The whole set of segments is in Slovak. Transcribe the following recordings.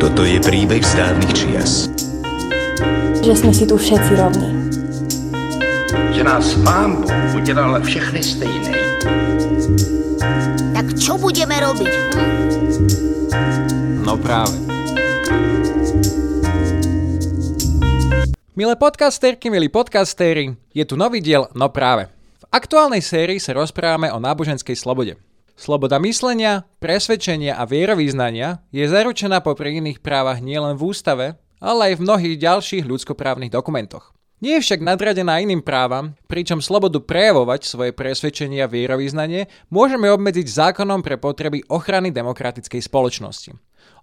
Toto je príbeh z dávnych čias. Že sme si tu všetci rovní. Že nás pán Boh udělal všechny stejné. Tak čo budeme robiť? Hm? No práve. Milé podcasterky, milí podcastéri, je tu nový diel No práve. V aktuálnej sérii sa rozprávame o náboženskej slobode. Sloboda myslenia, presvedčenia a vierovýznania je zaručená popri iných právach nielen v ústave, ale aj v mnohých ďalších ľudskoprávnych dokumentoch. Nie je však nadradená iným právam, pričom slobodu prejavovať svoje presvedčenie a vierovýznanie môžeme obmedziť zákonom pre potreby ochrany demokratickej spoločnosti.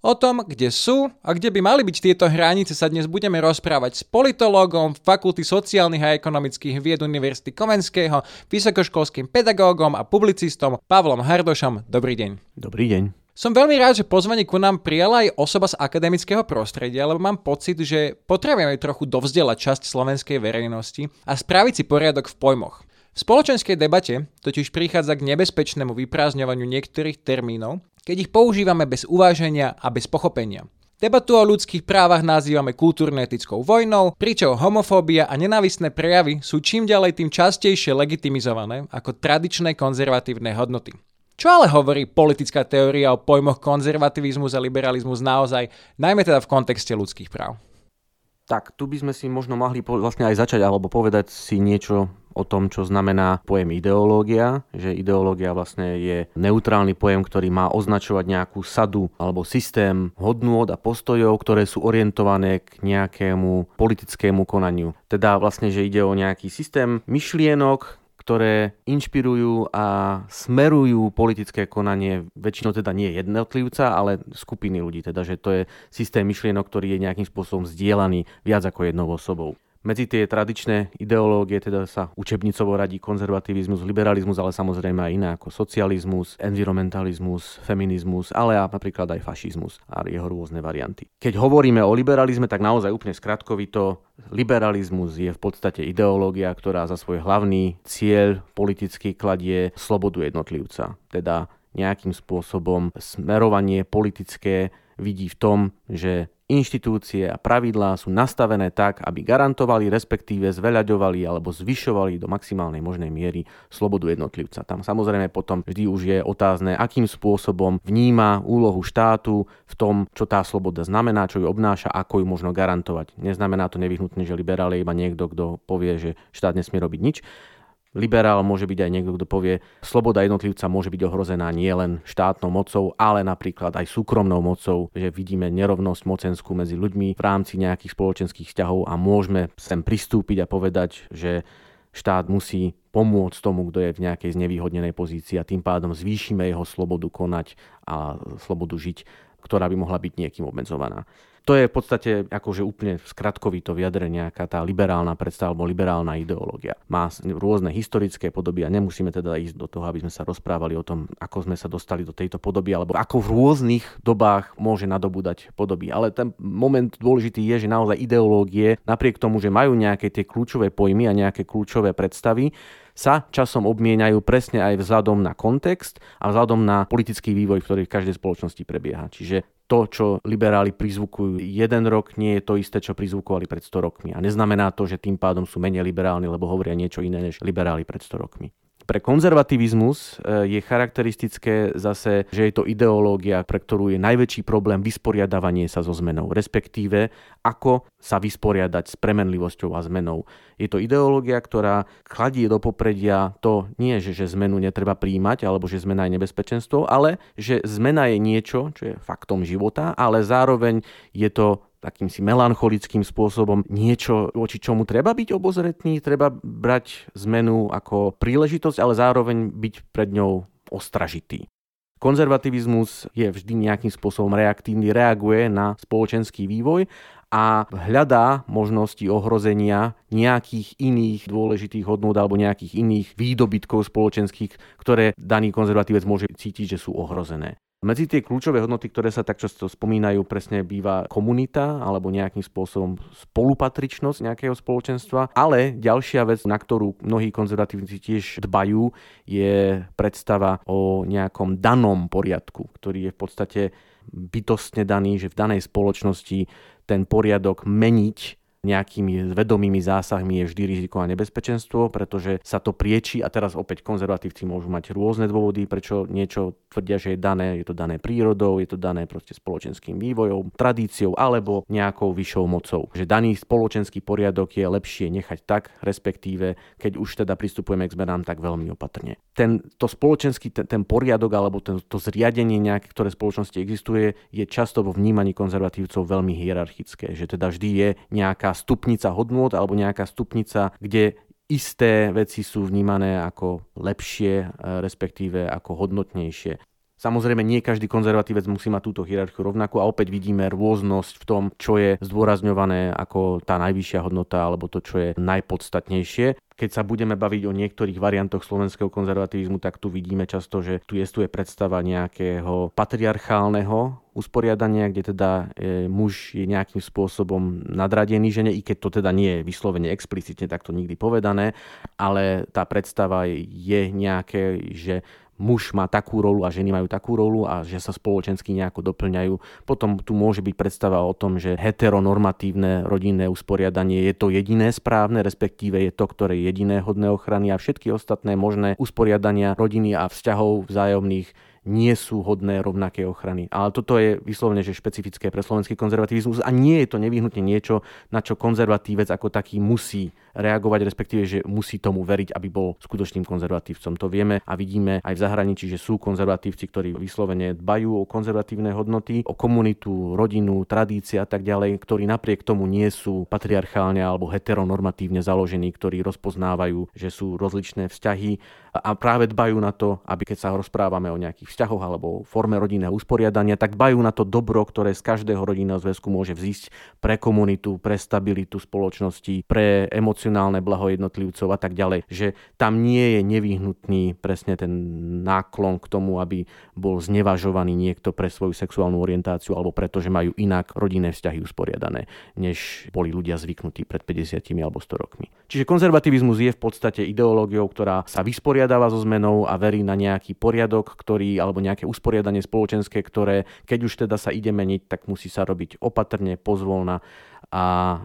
O tom, kde sú a kde by mali byť tieto hranice sa dnes budeme rozprávať s politológom Fakulty sociálnych a ekonomických vied Univerzity Komenského, vysokoškolským pedagógom a publicistom Pavlom Hardošom. Dobrý deň. Dobrý deň. Som veľmi rád, že pozvanie ku nám prijala aj osoba z akademického prostredia, lebo mám pocit, že potrebujeme trochu dovzdelať časť slovenskej verejnosti a spraviť si poriadok v pojmoch. V spoločenskej debate totiž prichádza k nebezpečnému vyprázdňovaniu niektorých termínov, keď ich používame bez uváženia a bez pochopenia. Debatu o ľudských právach nazývame kultúrno-etickou vojnou, pričom homofóbia a nenávistné prejavy sú čím ďalej tým častejšie legitimizované ako tradičné konzervatívne hodnoty. Čo ale hovorí politická teória o pojmoch konzervativizmus a liberalizmus naozaj, najmä teda v kontexte ľudských práv? Tak, tu by sme si možno mohli vlastne aj začať alebo povedať si niečo o tom, čo znamená pojem ideológia, že ideológia vlastne je neutrálny pojem, ktorý má označovať nejakú sadu alebo systém hodnôt a postojov, ktoré sú orientované k nejakému politickému konaniu. Teda vlastne, že ide o nejaký systém myšlienok, ktoré inšpirujú a smerujú politické konanie, väčšinou teda nie jednotlivca, ale skupiny ľudí, teda že to je systém myšlienok, ktorý je nejakým spôsobom zdieľaný viac ako jednou osobou. Medzi tie tradičné ideológie teda sa učebnicovo radí konzervativizmus, liberalizmus, ale samozrejme aj iné ako socializmus, environmentalizmus, feminizmus, ale a napríklad aj fašizmus a jeho rôzne varianty. Keď hovoríme o liberalizme, tak naozaj úplne skratkovito, liberalizmus je v podstate ideológia, ktorá za svoj hlavný cieľ politicky kladie slobodu jednotlivca. Teda nejakým spôsobom smerovanie politické vidí v tom, že inštitúcie a pravidlá sú nastavené tak, aby garantovali, respektíve zveľaďovali alebo zvyšovali do maximálnej možnej miery slobodu jednotlivca. Tam samozrejme potom vždy už je otázne, akým spôsobom vníma úlohu štátu v tom, čo tá sloboda znamená, čo ju obnáša, ako ju možno garantovať. Neznamená to nevyhnutne, že liberál je iba niekto, kto povie, že štát nesmie robiť nič, Liberál môže byť aj niekto, kto povie, sloboda jednotlivca môže byť ohrozená nielen štátnou mocou, ale napríklad aj súkromnou mocou, že vidíme nerovnosť mocenskú medzi ľuďmi v rámci nejakých spoločenských vzťahov a môžeme sem pristúpiť a povedať, že štát musí pomôcť tomu, kto je v nejakej znevýhodnenej pozícii a tým pádom zvýšime jeho slobodu konať a slobodu žiť, ktorá by mohla byť niekým obmedzovaná. To je v podstate akože úplne skratkovito vyjadrenie, nejaká tá liberálna predstava alebo liberálna ideológia. Má rôzne historické podoby a nemusíme teda ísť do toho, aby sme sa rozprávali o tom, ako sme sa dostali do tejto podoby alebo ako v rôznych dobách môže nadobúdať podoby. Ale ten moment dôležitý je, že naozaj ideológie, napriek tomu, že majú nejaké tie kľúčové pojmy a nejaké kľúčové predstavy, sa časom obmieniajú presne aj vzhľadom na kontext a vzhľadom na politický vývoj, ktorý v každej spoločnosti prebieha. Čiže to, čo liberáli prizvukujú jeden rok, nie je to isté, čo prizvukovali pred 100 rokmi. A neznamená to, že tým pádom sú menej liberálni, lebo hovoria niečo iné než liberáli pred 100 rokmi. Pre konzervativizmus e, je charakteristické zase, že je to ideológia, pre ktorú je najväčší problém vysporiadavanie sa so zmenou, respektíve ako sa vysporiadať s premenlivosťou a zmenou. Je to ideológia, ktorá kladie do popredia to nie, že, že zmenu netreba príjmať, alebo že zmena je nebezpečenstvo, ale že zmena je niečo, čo je faktom života, ale zároveň je to takým si melancholickým spôsobom niečo, voči čomu treba byť obozretný, treba brať zmenu ako príležitosť, ale zároveň byť pred ňou ostražitý. Konzervativizmus je vždy nejakým spôsobom reaktívny, reaguje na spoločenský vývoj a hľadá možnosti ohrozenia nejakých iných dôležitých hodnôt alebo nejakých iných výdobytkov spoločenských, ktoré daný konzervatívec môže cítiť, že sú ohrozené. Medzi tie kľúčové hodnoty, ktoré sa tak často spomínajú, presne býva komunita alebo nejakým spôsobom spolupatričnosť nejakého spoločenstva. Ale ďalšia vec, na ktorú mnohí konzervatívci tiež dbajú, je predstava o nejakom danom poriadku, ktorý je v podstate bytostne daný, že v danej spoločnosti ten poriadok meniť nejakými vedomými zásahmi je vždy riziko a nebezpečenstvo, pretože sa to prieči a teraz opäť konzervatívci môžu mať rôzne dôvody, prečo niečo tvrdia, že je dané, je to dané prírodou, je to dané proste spoločenským vývojom, tradíciou alebo nejakou vyššou mocou. Že daný spoločenský poriadok je lepšie nechať tak, respektíve keď už teda pristupujeme k zmenám, tak veľmi opatrne. Ten, to spoločenský, ten, ten poriadok alebo ten, to zriadenie nejaké, ktoré spoločnosti existuje, je často vo vnímaní konzervatívcov veľmi hierarchické, že teda vždy je nejaká stupnica hodnôt alebo nejaká stupnica, kde isté veci sú vnímané ako lepšie, e, respektíve ako hodnotnejšie. Samozrejme, nie každý konzervatívec musí mať túto hierarchiu rovnakú a opäť vidíme rôznosť v tom, čo je zdôrazňované ako tá najvyššia hodnota alebo to, čo je najpodstatnejšie. Keď sa budeme baviť o niektorých variantoch slovenského konzervativizmu, tak tu vidíme často, že tu je predstava nejakého patriarchálneho usporiadania, kde teda e, muž je nejakým spôsobom nadradený žene, i keď to teda nie je vyslovene explicitne takto nikdy povedané, ale tá predstava je nejaké, že muž má takú rolu a ženy majú takú rolu a že sa spoločensky nejako doplňajú. Potom tu môže byť predstava o tom, že heteronormatívne rodinné usporiadanie je to jediné správne, respektíve je to, ktoré je jediné hodné ochrany a všetky ostatné možné usporiadania rodiny a vzťahov vzájomných nie sú hodné rovnaké ochrany. Ale toto je vyslovene, že špecifické pre slovenský konzervativizmus a nie je to nevyhnutne niečo, na čo konzervatívec ako taký musí reagovať, respektíve, že musí tomu veriť, aby bol skutočným konzervatívcom. To vieme a vidíme aj v zahraničí, že sú konzervatívci, ktorí vyslovene dbajú o konzervatívne hodnoty, o komunitu, rodinu, tradície a tak ďalej, ktorí napriek tomu nie sú patriarchálne alebo heteronormatívne založení, ktorí rozpoznávajú, že sú rozličné vzťahy a práve dbajú na to, aby keď sa rozprávame o nejakých vzťahoch alebo forme rodinného usporiadania, tak dbajú na to dobro, ktoré z každého rodinného zväzku môže vzísť pre komunitu, pre stabilitu spoločnosti, pre emocionálne blaho jednotlivcov a tak ďalej. Že tam nie je nevyhnutný presne ten náklon k tomu, aby bol znevažovaný niekto pre svoju sexuálnu orientáciu alebo preto, že majú inak rodinné vzťahy usporiadané, než boli ľudia zvyknutí pred 50 alebo 100 rokmi. Čiže konzervativizmus je v podstate ideológiou, ktorá sa vysporiada vysporiadáva so zmenou a verí na nejaký poriadok, ktorý, alebo nejaké usporiadanie spoločenské, ktoré keď už teda sa ide meniť, tak musí sa robiť opatrne, pozvolna. A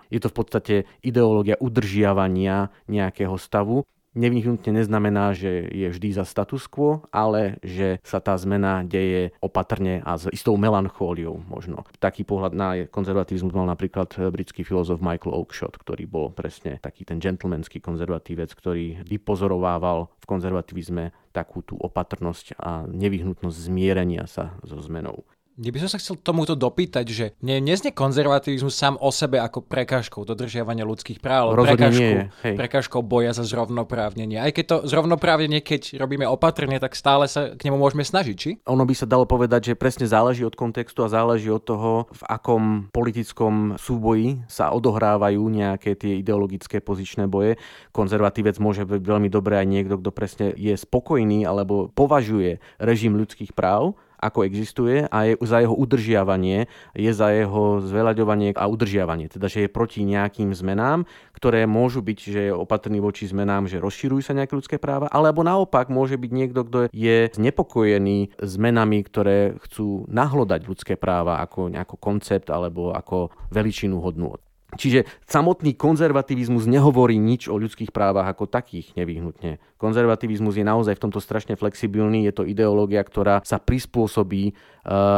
je to v podstate ideológia udržiavania nejakého stavu nevyhnutne neznamená, že je vždy za status quo, ale že sa tá zmena deje opatrne a s istou melanchóliou možno. Taký pohľad na konzervativizmus mal napríklad britský filozof Michael Oakeshott, ktorý bol presne taký ten gentlemanský konzervatívec, ktorý vypozorovával v konzervativizme takú tú opatrnosť a nevyhnutnosť zmierenia sa so zmenou. Ja by som sa chcel tomuto dopýtať, že mne neznie konzervativizmus sám o sebe ako prekážkou dodržiavania ľudských práv, ale prekážkou, prekážkou boja za zrovnoprávnenie. Aj keď to zrovnoprávnenie, keď robíme opatrne, tak stále sa k nemu môžeme snažiť, či? Ono by sa dalo povedať, že presne záleží od kontextu a záleží od toho, v akom politickom súboji sa odohrávajú nejaké tie ideologické pozičné boje. Konzervatívec môže byť veľmi dobré aj niekto, kto presne je spokojný alebo považuje režim ľudských práv ako existuje a je za jeho udržiavanie, je za jeho zveľaďovanie a udržiavanie. Teda, že je proti nejakým zmenám, ktoré môžu byť, že je opatrný voči zmenám, že rozširujú sa nejaké ľudské práva, alebo naopak môže byť niekto, kto je znepokojený zmenami, ktoré chcú nahlodať ľudské práva ako nejaký koncept alebo ako veličinu hodnú. Čiže samotný konzervativizmus nehovorí nič o ľudských právach ako takých nevyhnutne. Konzervativizmus je naozaj v tomto strašne flexibilný, je to ideológia, ktorá sa prispôsobí eh,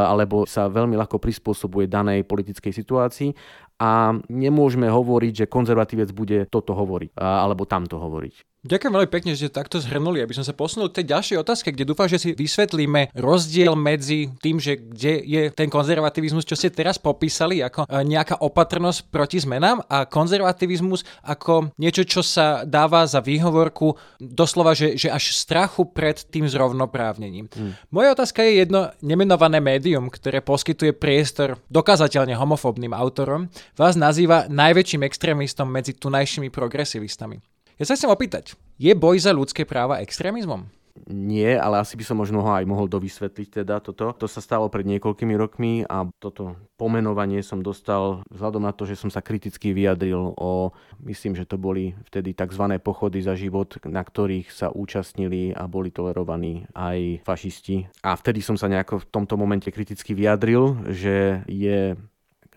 alebo sa veľmi ľahko prispôsobuje danej politickej situácii a nemôžeme hovoriť, že konzervatívec bude toto hovoriť alebo tamto hovoriť. Ďakujem veľmi pekne, že takto zhrnuli, aby som sa posunul k tej ďalšej otázke, kde dúfam, že si vysvetlíme rozdiel medzi tým, že kde je ten konzervativizmus, čo ste teraz popísali ako e, nejaká opatrnosť proti zmenám a konzervativizmus ako niečo, čo sa dáva za výhovorku doslova, že, že až strachu pred tým zrovnoprávnením. Hmm. Moja otázka je jedno nemenované médium, ktoré poskytuje priestor dokázateľne homofóbnym autorom, vás nazýva najväčším extrémistom medzi tunajšími progresivistami. Ja sa chcem opýtať, je boj za ľudské práva extrémizmom? nie, ale asi by som možno ho aj mohol dovysvetliť teda toto. To sa stalo pred niekoľkými rokmi a toto pomenovanie som dostal vzhľadom na to, že som sa kriticky vyjadril o, myslím, že to boli vtedy tzv. pochody za život, na ktorých sa účastnili a boli tolerovaní aj fašisti. A vtedy som sa nejako v tomto momente kriticky vyjadril, že je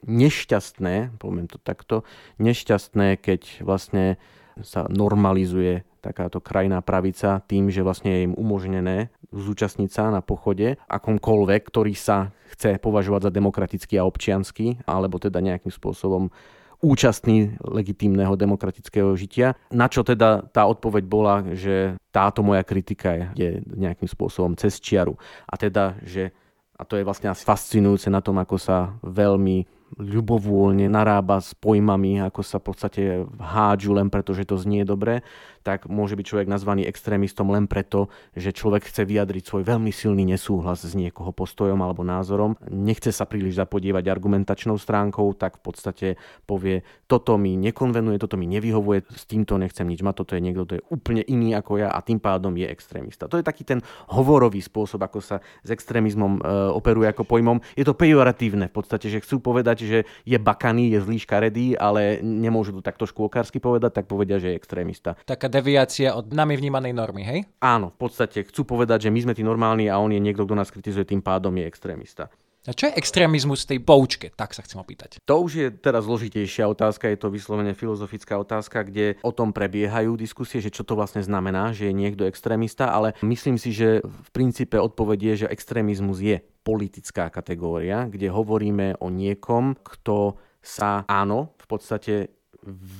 nešťastné, poviem to takto, nešťastné, keď vlastne sa normalizuje takáto krajná pravica tým, že vlastne je im umožnené zúčastniť sa na pochode akomkoľvek, ktorý sa chce považovať za demokratický a občiansky, alebo teda nejakým spôsobom účastný legitímneho demokratického žitia. Na čo teda tá odpoveď bola, že táto moja kritika je nejakým spôsobom cez čiaru. A teda, že a to je vlastne asi fascinujúce na tom, ako sa veľmi ľubovoľne narába s pojmami, ako sa v podstate hádžu len preto, že to znie dobre, tak môže byť človek nazvaný extrémistom len preto, že človek chce vyjadriť svoj veľmi silný nesúhlas s niekoho postojom alebo názorom, nechce sa príliš zapodievať argumentačnou stránkou, tak v podstate povie, toto mi nekonvenuje, toto mi nevyhovuje, s týmto nechcem nič mať, toto je niekto, kto je úplne iný ako ja a tým pádom je extrémista. To je taký ten hovorový spôsob, ako sa s extrémizmom e, operuje ako pojmom. Je to pejoratívne v podstate, že chcú povedať, že je bakaný, je zlý škaredý, ale nemôžu to takto škôlkarsky povedať, tak povedia, že je extrémista. Taká deviácia od nami vnímanej normy, hej? Áno, v podstate chcú povedať, že my sme tí normálni a on je niekto, kto nás kritizuje, tým pádom je extrémista. A čo je extrémizmus v tej poučke? Tak sa chcem opýtať. To už je teraz zložitejšia otázka, je to vyslovene filozofická otázka, kde o tom prebiehajú diskusie, že čo to vlastne znamená, že je niekto extrémista, ale myslím si, že v princípe odpovedie, že extrémizmus je politická kategória, kde hovoríme o niekom, kto sa áno, v podstate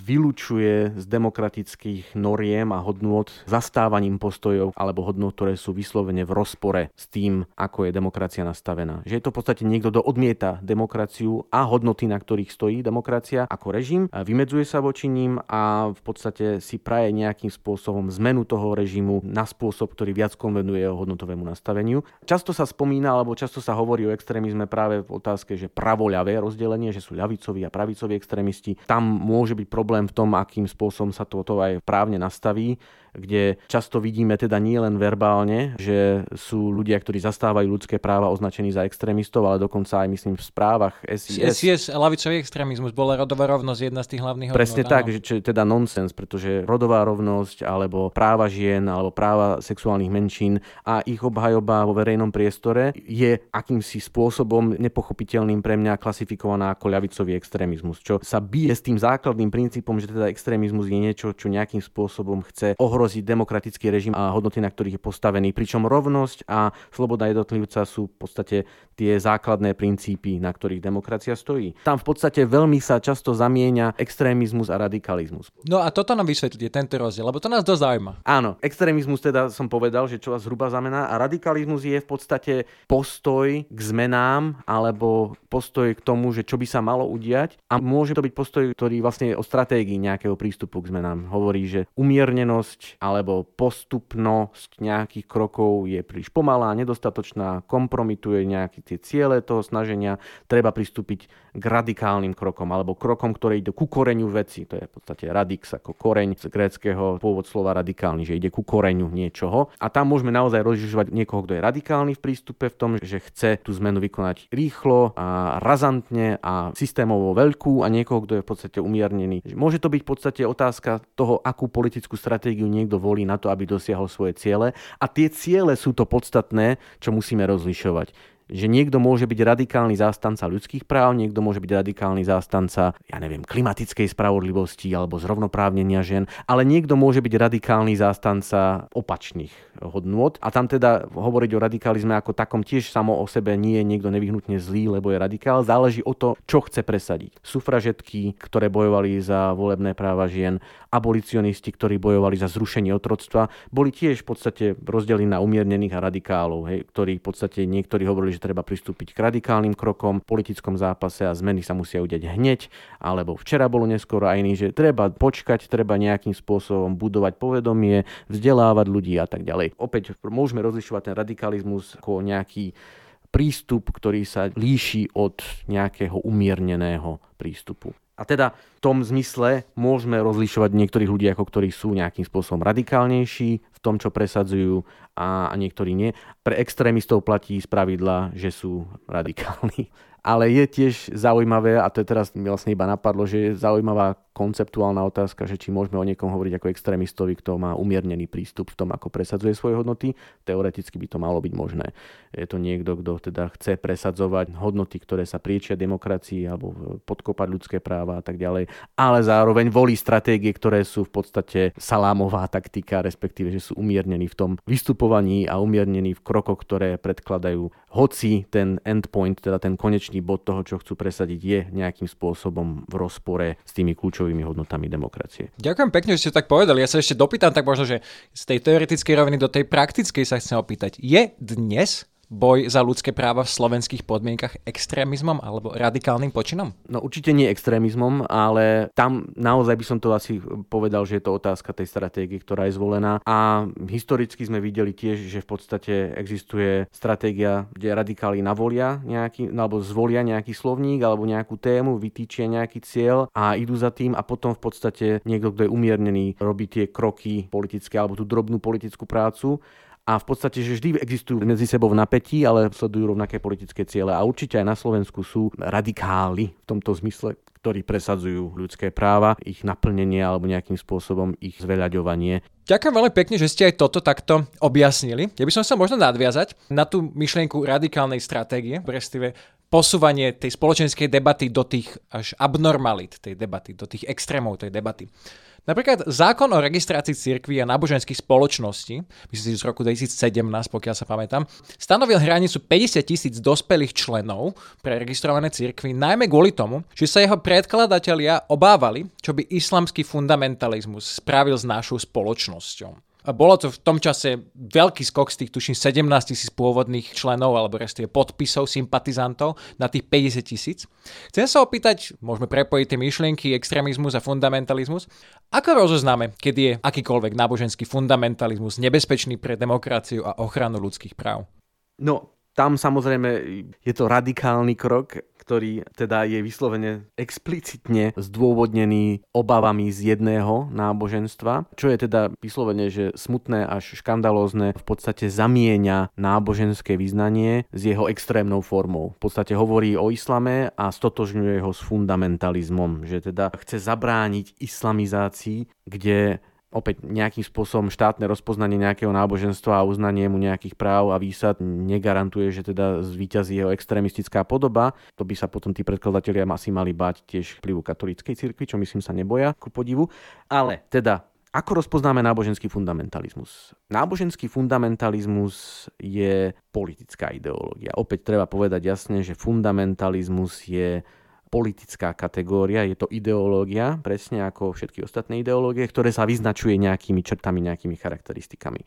vylučuje z demokratických noriem a hodnôt zastávaním postojov alebo hodnôt, ktoré sú vyslovene v rozpore s tým, ako je demokracia nastavená. Že je to v podstate niekto, kto odmieta demokraciu a hodnoty, na ktorých stojí demokracia ako režim, vymedzuje sa voči ním a v podstate si praje nejakým spôsobom zmenu toho režimu na spôsob, ktorý viac konvenuje jeho hodnotovému nastaveniu. Často sa spomína alebo často sa hovorí o extrémizme práve v otázke, že pravoľavé rozdelenie, že sú ľavicoví a pravicoví extrémisti. Tam môže môže byť problém v tom, akým spôsobom sa toto aj právne nastaví kde často vidíme teda nie len verbálne, že sú ľudia, ktorí zastávajú ľudské práva označení za extrémistov, ale dokonca aj myslím v správach SIS. SIS, lavicový extrémizmus, bola rodová rovnosť jedna z tých hlavných hodnot. Presne tak, že, čo je teda nonsens, pretože rodová rovnosť alebo práva žien alebo práva sexuálnych menšín a ich obhajoba vo verejnom priestore je akýmsi spôsobom nepochopiteľným pre mňa klasifikovaná ako ľavicový extrémizmus, čo sa bije s tým základným princípom, že teda extrémizmus je niečo, čo nejakým spôsobom chce ohroziť ohroziť demokratický režim a hodnoty, na ktorých je postavený. Pričom rovnosť a sloboda jednotlivca sú v podstate tie základné princípy, na ktorých demokracia stojí. Tam v podstate veľmi sa často zamieňa extrémizmus a radikalizmus. No a toto nám vysvetlíte, tento rozdiel, lebo to nás dosť zaujíma. Áno, extrémizmus teda som povedal, že čo zhruba znamená a radikalizmus je v podstate postoj k zmenám alebo postoj k tomu, že čo by sa malo udiať a môže to byť postoj, ktorý vlastne je o stratégii nejakého prístupu k zmenám. Hovorí, že umiernenosť alebo postupnosť nejakých krokov je príliš pomalá, nedostatočná, kompromituje nejaké tie ciele toho snaženia, treba pristúpiť k radikálnym krokom alebo krokom, ktoré ide ku koreňu veci. To je v podstate radix ako koreň z gréckého pôvod slova radikálny, že ide ku koreňu niečoho. A tam môžeme naozaj rozlišovať niekoho, kto je radikálny v prístupe v tom, že chce tú zmenu vykonať rýchlo a razantne a systémovo veľkú a niekoho, kto je v podstate umiernený. Môže to byť v podstate otázka toho, akú politickú stratégiu niekto volí na to, aby dosiahol svoje ciele. A tie ciele sú to podstatné, čo musíme rozlišovať že niekto môže byť radikálny zástanca ľudských práv, niekto môže byť radikálny zástanca, ja neviem, klimatickej spravodlivosti alebo zrovnoprávnenia žien, ale niekto môže byť radikálny zástanca opačných hodnôt. A tam teda hovoriť o radikalizme ako takom tiež samo o sebe nie je niekto nevyhnutne zlý, lebo je radikál. Záleží o to, čo chce presadiť. Sufražetky, ktoré bojovali za volebné práva žien, abolicionisti, ktorí bojovali za zrušenie otroctva, boli tiež v podstate rozdelení na umiernených a radikálov, hej, ktorí v podstate niektorí hovorili, že treba pristúpiť k radikálnym krokom v politickom zápase a zmeny sa musia udiať hneď, alebo včera bolo neskoro a iný, že treba počkať, treba nejakým spôsobom budovať povedomie, vzdelávať ľudí a tak ďalej. Opäť môžeme rozlišovať ten radikalizmus ako nejaký prístup, ktorý sa líši od nejakého umierneného prístupu. A teda v tom zmysle môžeme rozlišovať niektorých ľudí, ako ktorí sú nejakým spôsobom radikálnejší v tom, čo presadzujú a, niektorí nie. Pre extrémistov platí z pravidla, že sú radikálni. Ale je tiež zaujímavé, a to je teraz mi vlastne iba napadlo, že je zaujímavá konceptuálna otázka, že či môžeme o niekom hovoriť ako extrémistovi, kto má umiernený prístup v tom, ako presadzuje svoje hodnoty. Teoreticky by to malo byť možné. Je to niekto, kto teda chce presadzovať hodnoty, ktoré sa priečia demokracii alebo podkopať ľudské práva a tak ďalej, ale zároveň volí stratégie, ktoré sú v podstate salámová taktika, respektíve, že sú umiernení v tom vystupovaní a umiernení v krokoch, ktoré predkladajú. Hoci ten endpoint, teda ten konečný bod toho, čo chcú presadiť, je nejakým spôsobom v rozpore s tými kľúčovými hodnotami demokracie. Ďakujem pekne, že ste tak povedali. Ja sa ešte dopýtam, tak možno, že z tej teoretickej roviny do tej praktickej sa chcem opýtať. Je dnes boj za ľudské práva v slovenských podmienkach extrémizmom alebo radikálnym počinom? No určite nie extrémizmom, ale tam naozaj by som to asi povedal, že je to otázka tej stratégie, ktorá je zvolená. A historicky sme videli tiež, že v podstate existuje stratégia, kde radikáli navolia nejaký, alebo zvolia nejaký slovník alebo nejakú tému, vytýčia nejaký cieľ a idú za tým a potom v podstate niekto, kto je umiernený, robí tie kroky politické alebo tú drobnú politickú prácu a v podstate, že vždy existujú medzi sebou v napätí, ale sledujú rovnaké politické ciele. A určite aj na Slovensku sú radikáli v tomto zmysle, ktorí presadzujú ľudské práva, ich naplnenie alebo nejakým spôsobom ich zveľaďovanie. Ďakujem veľmi pekne, že ste aj toto takto objasnili. Ja by som sa možno nadviazať na tú myšlienku radikálnej stratégie, respektíve posúvanie tej spoločenskej debaty do tých až abnormalit tej debaty, do tých extrémov tej debaty. Napríklad zákon o registrácii cirkví a náboženských spoločností, myslím si z roku 2017, pokiaľ sa pamätám, stanovil hranicu 50 tisíc dospelých členov pre registrované cirkvy, najmä kvôli tomu, že sa jeho predkladatelia obávali, čo by islamský fundamentalizmus spravil s našou spoločnosťou. Bolo to v tom čase veľký skok z tých, tuším, 17 tisíc pôvodných členov alebo restie podpisov, sympatizantov na tých 50 tisíc. Chcem sa opýtať, môžeme prepojiť tie myšlienky, extrémizmus a fundamentalizmus. Ako rozoznáme, keď je akýkoľvek náboženský fundamentalizmus nebezpečný pre demokraciu a ochranu ľudských práv? No, tam samozrejme je to radikálny krok, ktorý teda je vyslovene explicitne zdôvodnený obavami z jedného náboženstva, čo je teda vyslovene, že smutné až škandalózne v podstate zamieňa náboženské vyznanie s jeho extrémnou formou. V podstate hovorí o islame a stotožňuje ho s fundamentalizmom, že teda chce zabrániť islamizácii, kde opäť nejakým spôsobom štátne rozpoznanie nejakého náboženstva a uznanie mu nejakých práv a výsad negarantuje, že teda zvíťazí jeho extrémistická podoba. To by sa potom tí predkladatelia asi mali bať tiež vplyvu katolíckej cirkvi, čo myslím sa neboja, ku podivu. Ale teda ako rozpoznáme náboženský fundamentalizmus? Náboženský fundamentalizmus je politická ideológia. Opäť treba povedať jasne, že fundamentalizmus je politická kategória, je to ideológia, presne ako všetky ostatné ideológie, ktoré sa vyznačuje nejakými črtami, nejakými charakteristikami.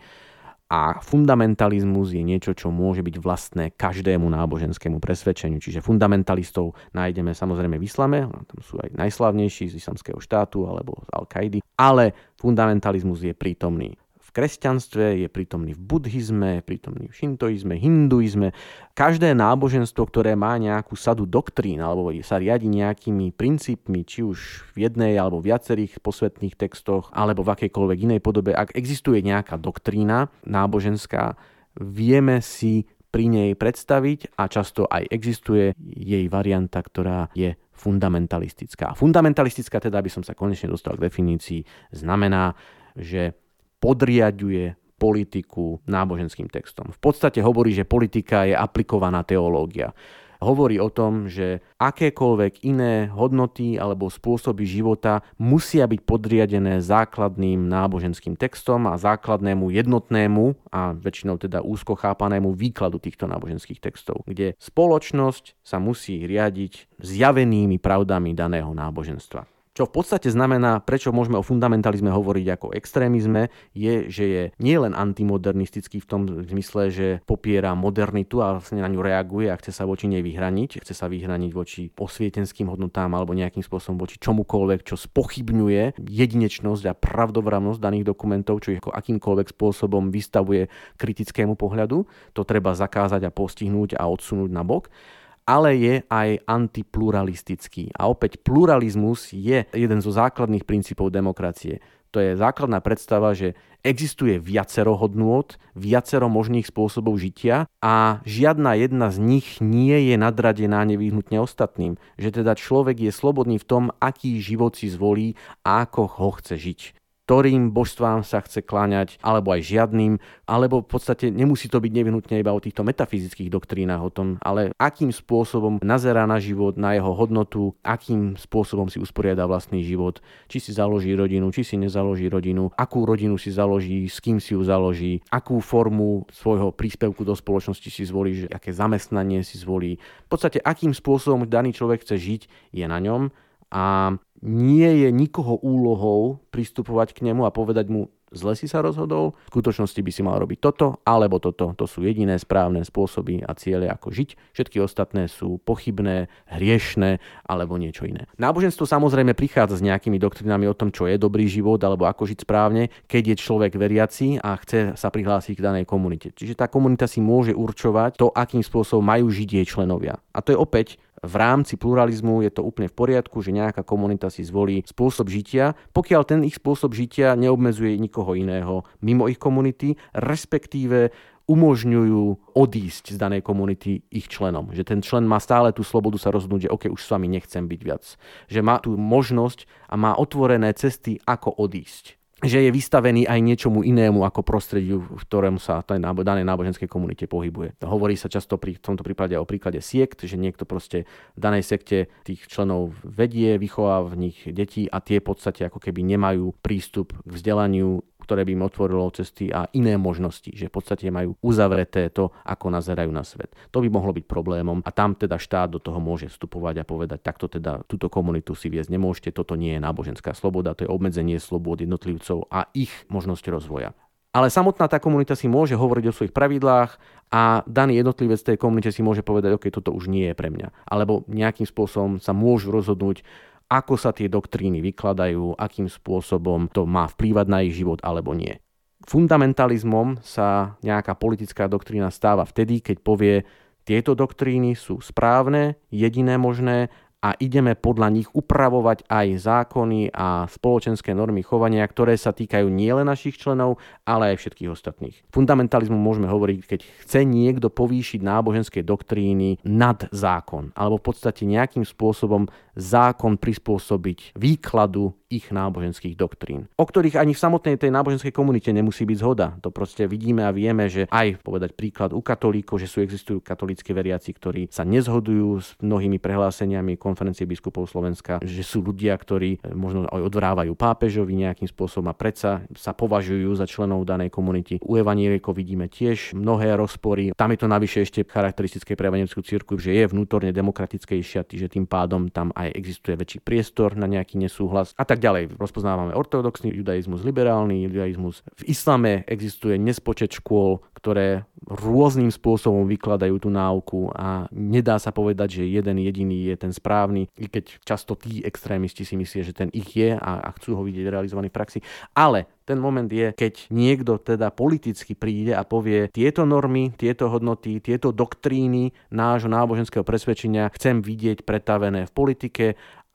A fundamentalizmus je niečo, čo môže byť vlastné každému náboženskému presvedčeniu. Čiže fundamentalistov nájdeme samozrejme v islame, tam sú aj najslavnejší z islamského štátu alebo z Al-Kaidy, ale fundamentalizmus je prítomný kresťanstve, je prítomný v buddhizme, je prítomný v šintoizme, hinduizme. Každé náboženstvo, ktoré má nejakú sadu doktrín alebo sa riadi nejakými princípmi, či už v jednej alebo viacerých posvetných textoch, alebo v akejkoľvek inej podobe, ak existuje nejaká doktrína náboženská, vieme si pri nej predstaviť a často aj existuje jej varianta, ktorá je fundamentalistická. Fundamentalistická teda, aby som sa konečne dostal k definícii, znamená, že podriaduje politiku náboženským textom. V podstate hovorí, že politika je aplikovaná teológia. Hovorí o tom, že akékoľvek iné hodnoty alebo spôsoby života musia byť podriadené základným náboženským textom a základnému jednotnému a väčšinou teda úzko chápanému výkladu týchto náboženských textov, kde spoločnosť sa musí riadiť zjavenými pravdami daného náboženstva. Čo v podstate znamená, prečo môžeme o fundamentalizme hovoriť ako extrémizme, je, že je nielen antimodernistický v tom zmysle, že popiera modernitu a vlastne na ňu reaguje a chce sa voči nej vyhraniť, chce sa vyhraniť voči osvietenským hodnotám alebo nejakým spôsobom voči čomukoľvek, čo spochybňuje jedinečnosť a pravdovravnosť daných dokumentov, čo ich ako akýmkoľvek spôsobom vystavuje kritickému pohľadu. To treba zakázať a postihnúť a odsunúť na bok ale je aj antipluralistický. A opäť pluralizmus je jeden zo základných princípov demokracie. To je základná predstava, že existuje viacero hodnôt, viacero možných spôsobov žitia a žiadna jedna z nich nie je nadradená nevyhnutne ostatným. Že teda človek je slobodný v tom, aký život si zvolí a ako ho chce žiť ktorým božstvám sa chce kláňať, alebo aj žiadnym, alebo v podstate nemusí to byť nevyhnutne iba o týchto metafyzických doktrínach o tom, ale akým spôsobom nazerá na život, na jeho hodnotu, akým spôsobom si usporiada vlastný život, či si založí rodinu, či si nezaloží rodinu, akú rodinu si založí, s kým si ju založí, akú formu svojho príspevku do spoločnosti si zvolí, že aké zamestnanie si zvolí. V podstate akým spôsobom daný človek chce žiť, je na ňom a nie je nikoho úlohou pristupovať k nemu a povedať mu, zle si sa rozhodol, v skutočnosti by si mal robiť toto alebo toto. To sú jediné správne spôsoby a ciele, ako žiť. Všetky ostatné sú pochybné, hriešné alebo niečo iné. Náboženstvo samozrejme prichádza s nejakými doktrinami o tom, čo je dobrý život alebo ako žiť správne, keď je človek veriaci a chce sa prihlásiť k danej komunite. Čiže tá komunita si môže určovať to, akým spôsobom majú žiť jej členovia. A to je opäť v rámci pluralizmu je to úplne v poriadku, že nejaká komunita si zvolí spôsob žitia, pokiaľ ten ich spôsob žitia neobmedzuje nikoho iného mimo ich komunity, respektíve umožňujú odísť z danej komunity ich členom. Že ten člen má stále tú slobodu sa rozhodnúť, že OK, už s vami nechcem byť viac. Že má tú možnosť a má otvorené cesty, ako odísť že je vystavený aj niečomu inému ako prostrediu, v ktorom sa tej danej náboženskej komunite pohybuje. Hovorí sa často pri tomto prípade o príklade siekt, že niekto proste v danej sekte tých členov vedie, vychová v nich deti a tie v podstate ako keby nemajú prístup k vzdelaniu, ktoré by im otvorilo cesty a iné možnosti, že v podstate majú uzavreté to, ako nazerajú na svet. To by mohlo byť problémom a tam teda štát do toho môže vstupovať a povedať, takto teda túto komunitu si viesť nemôžete, toto nie je náboženská sloboda, to je obmedzenie slobod jednotlivcov a ich možnosť rozvoja. Ale samotná tá komunita si môže hovoriť o svojich pravidlách a daný jednotlivec tej komunite si môže povedať, OK, toto už nie je pre mňa. Alebo nejakým spôsobom sa môžu rozhodnúť, ako sa tie doktríny vykladajú, akým spôsobom to má vplývať na ich život alebo nie. Fundamentalizmom sa nejaká politická doktrína stáva vtedy, keď povie, tieto doktríny sú správne, jediné možné a ideme podľa nich upravovať aj zákony a spoločenské normy chovania, ktoré sa týkajú nielen našich členov, ale aj všetkých ostatných. Fundamentalizmu môžeme hovoriť, keď chce niekto povýšiť náboženské doktríny nad zákon, alebo v podstate nejakým spôsobom zákon prispôsobiť výkladu ich náboženských doktrín, o ktorých ani v samotnej tej náboženskej komunite nemusí byť zhoda. To proste vidíme a vieme, že aj povedať príklad u katolíkov, že sú existujú katolíckí veriaci, ktorí sa nezhodujú s mnohými prehláseniami konferencie biskupov Slovenska, že sú ľudia, ktorí eh, možno aj odvrávajú pápežovi nejakým spôsobom a predsa sa považujú za členov danej komunity. U evanielikov vidíme tiež mnohé rozpory. Tam je to navyše ešte charakteristické pre evanielickú cirkev, že je vnútorne demokratickejšia, že tým pádom tam aj existuje väčší priestor na nejaký nesúhlas a tak tak ďalej. Rozpoznávame ortodoxný judaizmus, liberálny judaizmus. V islame existuje nespočet škôl, ktoré rôznym spôsobom vykladajú tú náuku a nedá sa povedať, že jeden jediný je ten správny, i keď často tí extrémisti si myslia, že ten ich je a, a chcú ho vidieť realizovaný v praxi. Ale ten moment je, keď niekto teda politicky príde a povie, tieto normy, tieto hodnoty, tieto doktríny nášho náboženského presvedčenia chcem vidieť pretavené v politike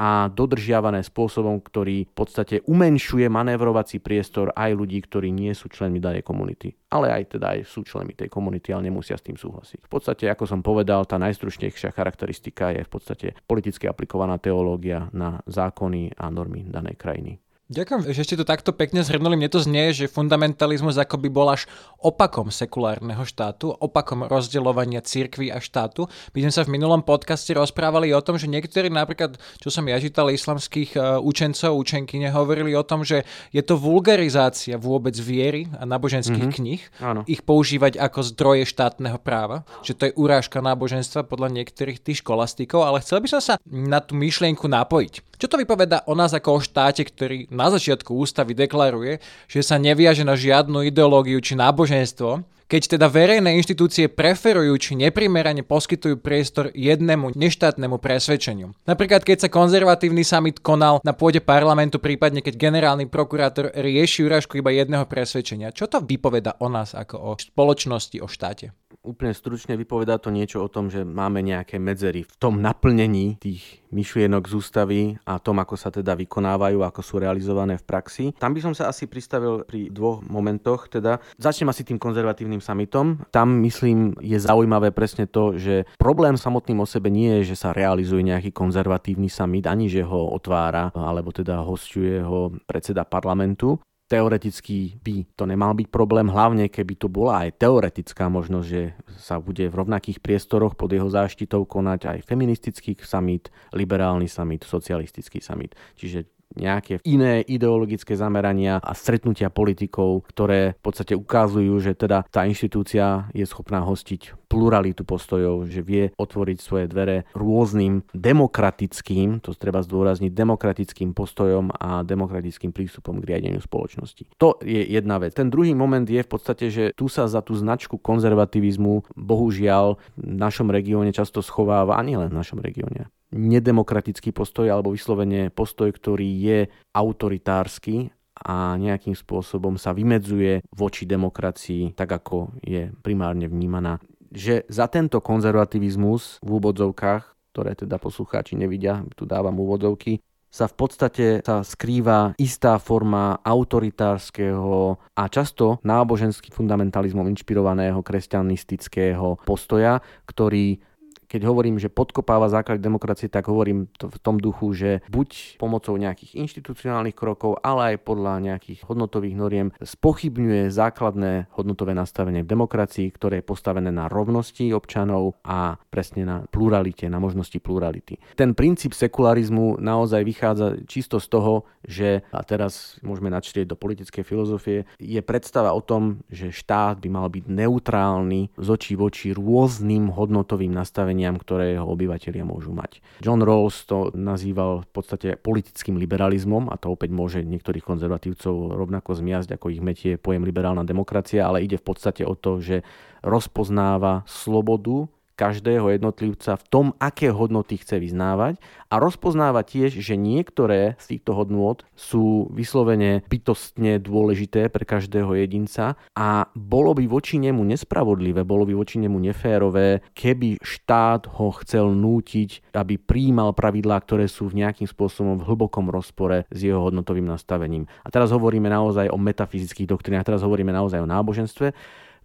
a dodržiavané spôsobom, ktorý v podstate umenšuje manévrovací priestor aj ľudí, ktorí nie sú členmi danej komunity. Ale aj teda aj sú členmi tej komunity, ale nemusia s tým súhlasiť. V podstate, ako som povedal, tá najstručnejšia charakteristika je v podstate politicky aplikovaná teológia na zákony a normy danej krajiny. Ďakujem, že ste to takto pekne zhrnuli. Mne to znie, že fundamentalizmus ako by bol až opakom sekulárneho štátu, opakom rozdeľovania cirkvy a štátu. My sme sa v minulom podcaste rozprávali o tom, že niektorí napríklad, čo som ja čítal islamských e, učencov, učenky, nehovorili o tom, že je to vulgarizácia vôbec viery a náboženských mm-hmm. kníh, Áno. ich používať ako zdroje štátneho práva, že to je urážka náboženstva podľa niektorých tých školastikov, ale chcel by som sa na tú myšlienku napojiť. Čo to vypoveda o nás ako o štáte, ktorý na začiatku ústavy deklaruje, že sa neviaže na žiadnu ideológiu či náboženstvo, keď teda verejné inštitúcie preferujú či neprimerane poskytujú priestor jednému neštátnemu presvedčeniu. Napríklad keď sa konzervatívny summit konal na pôde parlamentu, prípadne keď generálny prokurátor rieši uražku iba jedného presvedčenia. Čo to vypoveda o nás ako o spoločnosti, o štáte? Úplne stručne vypovedá to niečo o tom, že máme nejaké medzery v tom naplnení tých myšlienok z ústavy a tom, ako sa teda vykonávajú, ako sú realizované v praxi. Tam by som sa asi pristavil pri dvoch momentoch. Teda začnem asi tým konzervatívnym summitom. Tam myslím je zaujímavé presne to, že problém samotným o sebe nie je, že sa realizuje nejaký konzervatívny summit, ani že ho otvára, alebo teda hostuje ho predseda parlamentu teoreticky by to nemal byť problém, hlavne keby to bola aj teoretická možnosť, že sa bude v rovnakých priestoroch pod jeho záštitou konať aj feministický summit, liberálny summit, socialistický summit. Čiže nejaké iné ideologické zamerania a stretnutia politikov, ktoré v podstate ukazujú, že teda tá inštitúcia je schopná hostiť pluralitu postojov, že vie otvoriť svoje dvere rôznym demokratickým, to treba zdôrazniť, demokratickým postojom a demokratickým prístupom k riadeniu spoločnosti. To je jedna vec. Ten druhý moment je v podstate, že tu sa za tú značku konzervativizmu bohužiaľ v našom regióne často schováva, a nielen v našom regióne, nedemokratický postoj alebo vyslovene postoj, ktorý je autoritársky a nejakým spôsobom sa vymedzuje voči demokracii, tak ako je primárne vnímaná. Že za tento konzervativizmus v úvodzovkách, ktoré teda poslucháči nevidia, tu dávam úvodzovky, sa v podstate sa skrýva istá forma autoritárskeho a často náboženský fundamentalizmom inšpirovaného kresťanistického postoja, ktorý keď hovorím, že podkopáva základ demokracie, tak hovorím to v tom duchu, že buď pomocou nejakých inštitucionálnych krokov, ale aj podľa nejakých hodnotových noriem spochybňuje základné hodnotové nastavenie v demokracii, ktoré je postavené na rovnosti občanov a presne na pluralite, na možnosti plurality. Ten princíp sekularizmu naozaj vychádza čisto z toho, že, a teraz môžeme načrieť do politickej filozofie, je predstava o tom, že štát by mal byť neutrálny z očí voči rôznym hodnotovým nastaveniam zariadeniam, ktoré jeho obyvateľia môžu mať. John Rawls to nazýval v podstate politickým liberalizmom a to opäť môže niektorých konzervatívcov rovnako zmiasť, ako ich metie pojem liberálna demokracia, ale ide v podstate o to, že rozpoznáva slobodu každého jednotlivca v tom, aké hodnoty chce vyznávať a rozpoznáva tiež, že niektoré z týchto hodnôt sú vyslovene bytostne dôležité pre každého jedinca a bolo by voči nemu nespravodlivé, bolo by voči nemu neférové, keby štát ho chcel nútiť, aby príjmal pravidlá, ktoré sú v nejakým spôsobom v hlbokom rozpore s jeho hodnotovým nastavením. A teraz hovoríme naozaj o metafyzických doktrinách, teraz hovoríme naozaj o náboženstve,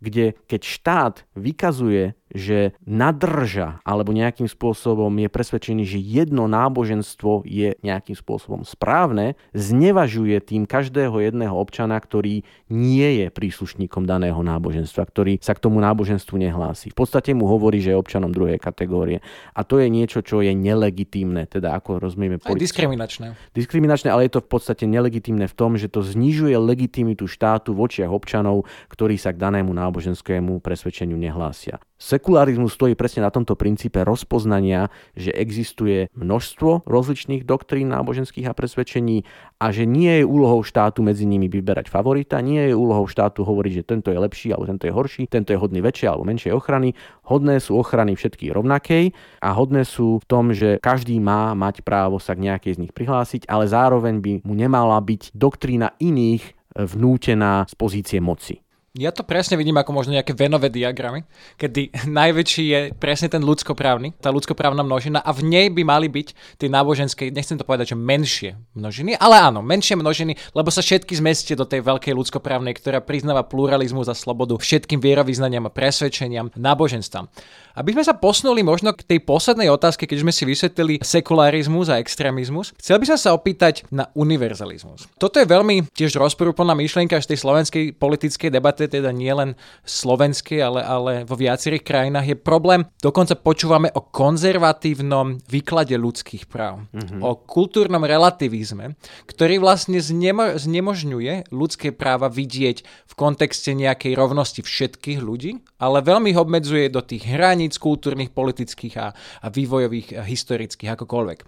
kde keď štát vykazuje že nadrža alebo nejakým spôsobom je presvedčený, že jedno náboženstvo je nejakým spôsobom správne, znevažuje tým každého jedného občana, ktorý nie je príslušníkom daného náboženstva, ktorý sa k tomu náboženstvu nehlási. V podstate mu hovorí, že je občanom druhej kategórie. A to je niečo, čo je nelegitímne, teda ako rozumieme Aj diskriminačné. Diskriminačné, ale je to v podstate nelegitímne v tom, že to znižuje legitimitu štátu v očiach občanov, ktorí sa k danému náboženskému presvedčeniu nehlásia. Sekularizmus stojí presne na tomto princípe rozpoznania, že existuje množstvo rozličných doktrín náboženských a presvedčení a že nie je úlohou štátu medzi nimi vyberať favorita, nie je úlohou štátu hovoriť, že tento je lepší alebo tento je horší, tento je hodný väčšej alebo menšej ochrany. Hodné sú ochrany všetkých rovnakej a hodné sú v tom, že každý má mať právo sa k nejakej z nich prihlásiť, ale zároveň by mu nemala byť doktrína iných vnútená z pozície moci. Ja to presne vidím ako možno nejaké venové diagramy, kedy najväčší je presne ten ľudskoprávny, tá ľudskoprávna množina a v nej by mali byť tie náboženské, nechcem to povedať, že menšie množiny, ale áno, menšie množiny, lebo sa všetky zmestia do tej veľkej ľudskoprávnej, ktorá priznáva pluralizmus a slobodu všetkým vierovýznaniam a presvedčeniam, náboženstvám. Aby sme sa posunuli možno k tej poslednej otázke, keď sme si vysvetlili sekularizmus a extrémizmus, chcel by som sa opýtať na univerzalizmus. Toto je veľmi tiež rozporúplná myšlienka z tej slovenskej politickej debaty, teda nielen slovenskej, ale, ale vo viacerých krajinách je problém. Dokonca počúvame o konzervatívnom výklade ľudských práv, mm-hmm. o kultúrnom relativizme, ktorý vlastne znemo- znemožňuje ľudské práva vidieť v kontexte nejakej rovnosti všetkých ľudí, ale veľmi ho obmedzuje do tých hraní hraníc kultúrnych, politických a, a vývojových a historických, akokoľvek.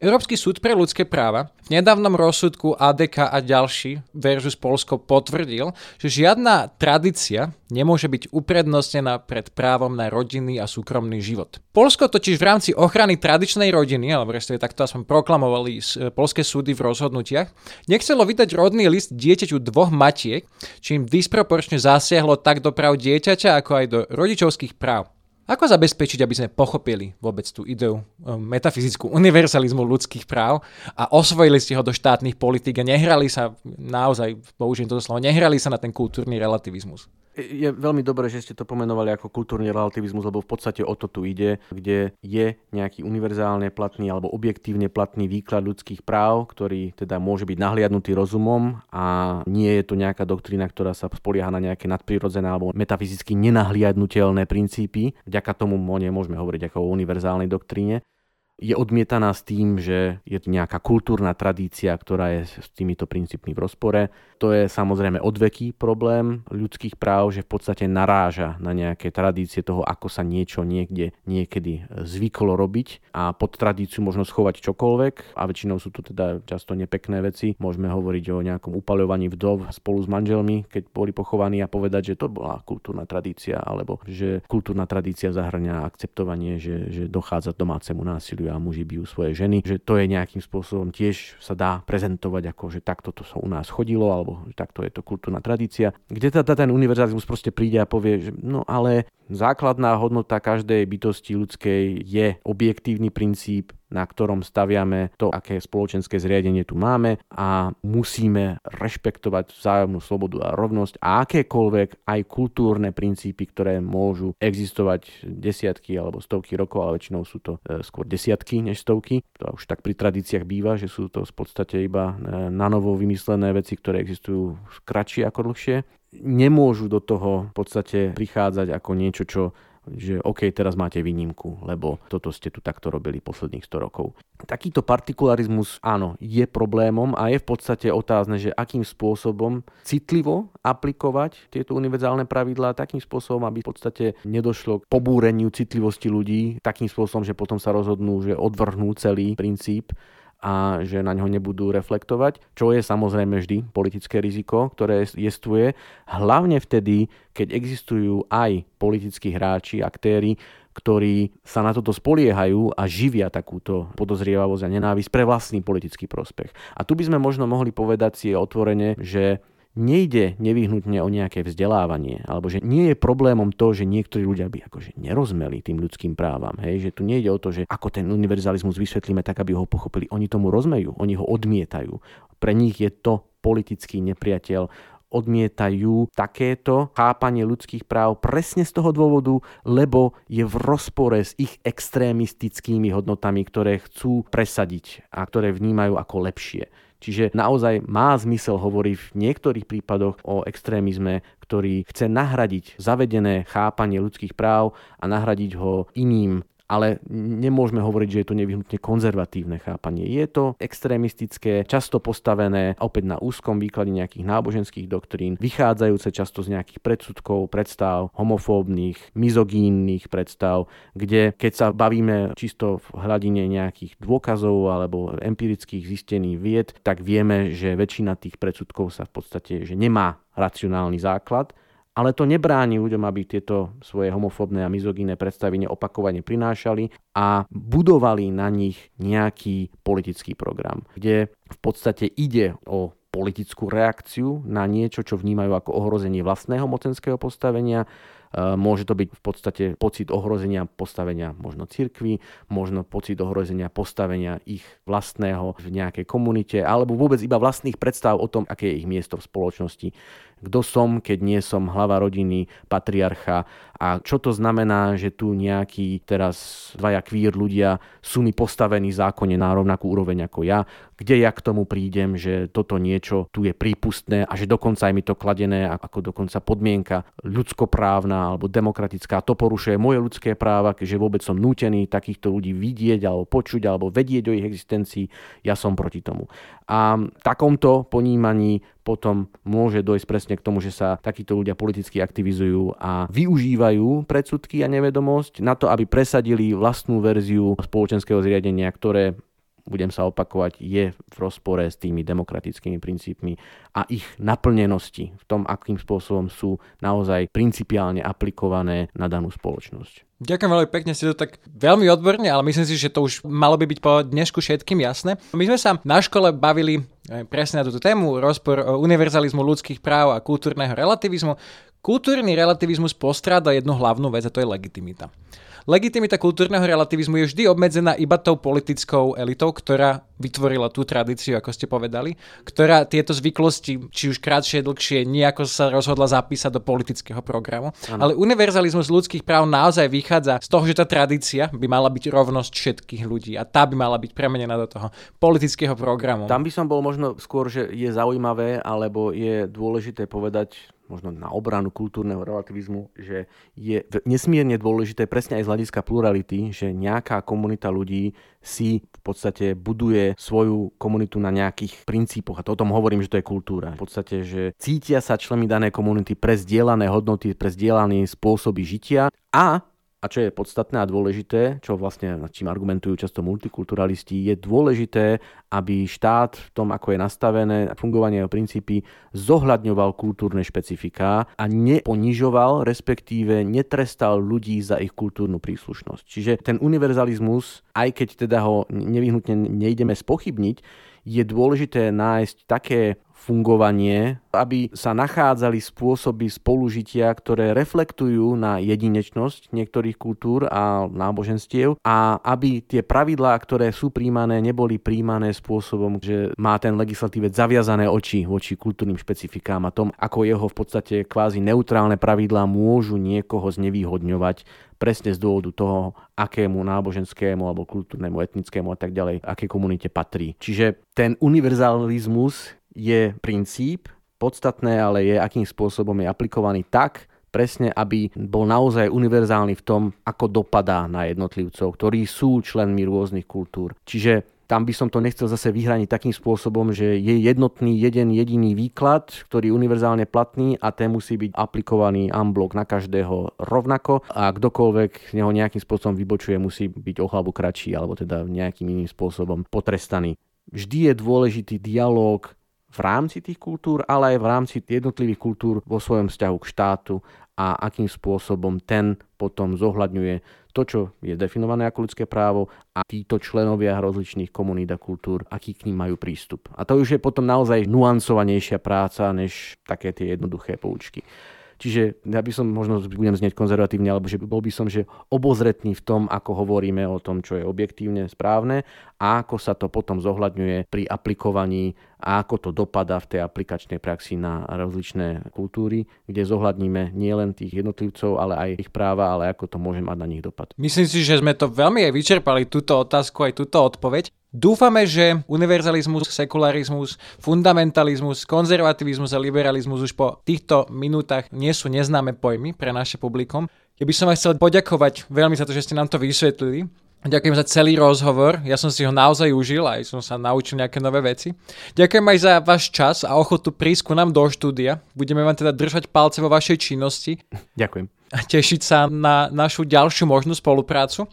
Európsky súd pre ľudské práva v nedávnom rozsudku ADK a ďalší versus Polsko potvrdil, že žiadna tradícia nemôže byť uprednostnená pred právom na rodinný a súkromný život. Polsko totiž v rámci ochrany tradičnej rodiny, alebo respektíve takto aspoň proklamovali e, polské súdy v rozhodnutiach, nechcelo vydať rodný list dieťaťu dvoch matiek, čím disproporčne zasiahlo tak do práv dieťaťa, ako aj do rodičovských práv. Ako zabezpečiť, aby sme pochopili vôbec tú ideu um, metafyzickú univerzalizmu ľudských práv a osvojili ste ho do štátnych politik a nehrali sa, naozaj, použijem toto slovo, nehrali sa na ten kultúrny relativizmus? Je veľmi dobré, že ste to pomenovali ako kultúrny relativizmus, lebo v podstate o to tu ide, kde je nejaký univerzálne platný alebo objektívne platný výklad ľudských práv, ktorý teda môže byť nahliadnutý rozumom a nie je to nejaká doktrína, ktorá sa spolieha na nejaké nadprirodzené alebo metafyzicky nenahliadnutelné princípy. Vďaka tomu o nej môžeme hovoriť ako o univerzálnej doktríne je odmietaná s tým, že je to nejaká kultúrna tradícia, ktorá je s týmito princípmi v rozpore. To je samozrejme odveký problém ľudských práv, že v podstate naráža na nejaké tradície toho, ako sa niečo niekde niekedy zvyklo robiť a pod tradíciu možno schovať čokoľvek a väčšinou sú to teda často nepekné veci. Môžeme hovoriť o nejakom upaľovaní vdov spolu s manželmi, keď boli pochovaní a povedať, že to bola kultúrna tradícia alebo že kultúrna tradícia zahrňa akceptovanie, že, že dochádza k domácemu násiliu a muži bijú svoje ženy, že to je nejakým spôsobom tiež sa dá prezentovať ako, že takto to sa u nás chodilo, alebo že takto je to kultúrna tradícia. Kde teda ten univerzalizmus proste príde a povie, že no ale základná hodnota každej bytosti ľudskej je objektívny princíp, na ktorom staviame to, aké spoločenské zriadenie tu máme a musíme rešpektovať vzájomnú slobodu a rovnosť a akékoľvek aj kultúrne princípy, ktoré môžu existovať desiatky alebo stovky rokov, ale väčšinou sú to e, skôr desiatky než stovky. To už tak pri tradíciách býva, že sú to v podstate iba e, na novo vymyslené veci, ktoré existujú kratšie ako dlhšie nemôžu do toho v podstate prichádzať ako niečo, čo že OK, teraz máte výnimku, lebo toto ste tu takto robili posledných 100 rokov. Takýto partikularizmus, áno, je problémom a je v podstate otázne, že akým spôsobom citlivo aplikovať tieto univerzálne pravidlá, takým spôsobom, aby v podstate nedošlo k pobúreniu citlivosti ľudí, takým spôsobom, že potom sa rozhodnú, že odvrhnú celý princíp a že na ňo nebudú reflektovať, čo je samozrejme vždy politické riziko, ktoré jestvuje, hlavne vtedy, keď existujú aj politickí hráči, aktéry, ktorí sa na toto spoliehajú a živia takúto podozrievavosť a nenávisť pre vlastný politický prospech. A tu by sme možno mohli povedať si otvorene, že nejde nevyhnutne o nejaké vzdelávanie, alebo že nie je problémom to, že niektorí ľudia by akože nerozmeli tým ľudským právam, hej, že tu nejde o to, že ako ten univerzalizmus vysvetlíme tak, aby ho pochopili. Oni tomu rozmejú, oni ho odmietajú. Pre nich je to politický nepriateľ, odmietajú takéto chápanie ľudských práv presne z toho dôvodu, lebo je v rozpore s ich extrémistickými hodnotami, ktoré chcú presadiť a ktoré vnímajú ako lepšie. Čiže naozaj má zmysel hovoriť v niektorých prípadoch o extrémizme, ktorý chce nahradiť zavedené chápanie ľudských práv a nahradiť ho iným ale nemôžeme hovoriť, že je to nevyhnutne konzervatívne chápanie. Je to extrémistické, často postavené opäť na úzkom výklade nejakých náboženských doktrín, vychádzajúce často z nejakých predsudkov, predstav, homofóbnych, mizogínnych predstav, kde keď sa bavíme čisto v hladine nejakých dôkazov alebo empirických zistení vied, tak vieme, že väčšina tých predsudkov sa v podstate že nemá racionálny základ ale to nebráni ľuďom, aby tieto svoje homofóbne a mizogínne predstavy neopakovane prinášali a budovali na nich nejaký politický program, kde v podstate ide o politickú reakciu na niečo, čo vnímajú ako ohrozenie vlastného mocenského postavenia, E, môže to byť v podstate pocit ohrozenia postavenia možno cirkvy, možno pocit ohrozenia postavenia ich vlastného v nejakej komunite, alebo vôbec iba vlastných predstav o tom, aké je ich miesto v spoločnosti. Kto som, keď nie som hlava rodiny, patriarcha? A čo to znamená, že tu nejakí teraz dvaja kvír ľudia sú mi postavení zákonne na rovnakú úroveň ako ja, kde ja k tomu prídem, že toto niečo tu je prípustné a že dokonca je mi to kladené ako dokonca podmienka ľudskoprávna alebo demokratická, to porušuje moje ľudské práva, keďže vôbec som nútený takýchto ľudí vidieť alebo počuť alebo vedieť o ich existencii, ja som proti tomu. A v takomto ponímaní potom môže dojsť presne k tomu, že sa takíto ľudia politicky aktivizujú a využívajú predsudky a nevedomosť na to, aby presadili vlastnú verziu spoločenského zriadenia, ktoré budem sa opakovať, je v rozpore s tými demokratickými princípmi a ich naplnenosti v tom, akým spôsobom sú naozaj principiálne aplikované na danú spoločnosť. Ďakujem veľmi pekne, ste to tak veľmi odborne, ale myslím si, že to už malo by byť po dnešku všetkým jasné. My sme sa na škole bavili eh, presne na túto tému, rozpor univerzalizmu ľudských práv a kultúrneho relativizmu. Kultúrny relativizmus postráda jednu hlavnú vec a to je legitimita. Legitimita kultúrneho relativizmu je vždy obmedzená iba tou politickou elitou, ktorá vytvorila tú tradíciu, ako ste povedali, ktorá tieto zvyklosti, či už krátšie, dlhšie, nejako sa rozhodla zapísať do politického programu. Ano. Ale univerzalizmus ľudských práv naozaj vychádza z toho, že tá tradícia by mala byť rovnosť všetkých ľudí a tá by mala byť premenená do toho politického programu. Tam by som bol možno skôr, že je zaujímavé, alebo je dôležité povedať, možno na obranu kultúrneho relativizmu, že je nesmierne dôležité presne aj z hľadiska plurality, že nejaká komunita ľudí si v podstate buduje svoju komunitu na nejakých princípoch. A to o tom hovorím, že to je kultúra. V podstate, že cítia sa členmi danej komunity pre zdieľané hodnoty, pre zdieľané spôsoby žitia a a čo je podstatné a dôležité, čo vlastne nad čím argumentujú často multikulturalisti, je dôležité, aby štát v tom, ako je nastavené fungovanie jeho princípy, zohľadňoval kultúrne špecifiká a neponižoval, respektíve netrestal ľudí za ich kultúrnu príslušnosť. Čiže ten univerzalizmus, aj keď teda ho nevyhnutne nejdeme spochybniť, je dôležité nájsť také fungovanie, aby sa nachádzali spôsoby spolužitia, ktoré reflektujú na jedinečnosť niektorých kultúr a náboženstiev a aby tie pravidlá, ktoré sú príjmané, neboli príjmané spôsobom, že má ten legislatívec zaviazané oči voči kultúrnym špecifikám a tom, ako jeho v podstate kvázi neutrálne pravidlá môžu niekoho znevýhodňovať presne z dôvodu toho, akému náboženskému alebo kultúrnemu, etnickému a tak ďalej, aké komunite patrí. Čiže ten univerzalizmus je princíp, podstatné ale je, akým spôsobom je aplikovaný tak, presne, aby bol naozaj univerzálny v tom, ako dopadá na jednotlivcov, ktorí sú členmi rôznych kultúr. Čiže tam by som to nechcel zase vyhraniť takým spôsobom, že je jednotný jeden jediný výklad, ktorý je univerzálne platný a ten musí byť aplikovaný unblock na každého rovnako a kdokoľvek z neho nejakým spôsobom vybočuje, musí byť o hlavu kratší alebo teda nejakým iným spôsobom potrestaný. Vždy je dôležitý dialog v rámci tých kultúr, ale aj v rámci jednotlivých kultúr vo svojom vzťahu k štátu a akým spôsobom ten potom zohľadňuje to, čo je definované ako ľudské právo a títo členovia rozličných komunít a kultúr, aký k ním majú prístup. A to už je potom naozaj nuancovanejšia práca, než také tie jednoduché poučky. Čiže ja by som možno budem znieť konzervatívne, alebo že bol by som že obozretný v tom, ako hovoríme o tom, čo je objektívne správne a ako sa to potom zohľadňuje pri aplikovaní a ako to dopada v tej aplikačnej praxi na rozličné kultúry, kde zohľadníme nielen tých jednotlivcov, ale aj ich práva, ale ako to môže mať na nich dopad. Myslím si, že sme to veľmi aj vyčerpali, túto otázku, aj túto odpoveď. Dúfame, že univerzalizmus, sekularizmus, fundamentalizmus, konzervativizmus a liberalizmus už po týchto minútach nie sú neznáme pojmy pre naše publikum. Ja by som vás chcel poďakovať veľmi za to, že ste nám to vysvetlili. Ďakujem za celý rozhovor, ja som si ho naozaj užil, aj som sa naučil nejaké nové veci. Ďakujem aj za váš čas a ochotu prísť ku nám do štúdia. Budeme vám teda držať palce vo vašej činnosti. Ďakujem. A tešiť sa na našu ďalšiu možnú spoluprácu.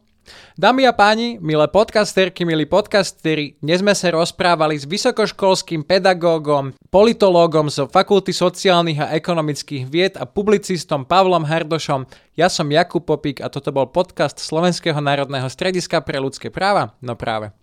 Dámy a páni, milé podcasterky, milí podcasteri, dnes sme sa rozprávali s vysokoškolským pedagógom, politológom z Fakulty sociálnych a ekonomických vied a publicistom Pavlom Hardošom. Ja som Jakub Popík a toto bol podcast Slovenského národného strediska pre ľudské práva. No práve.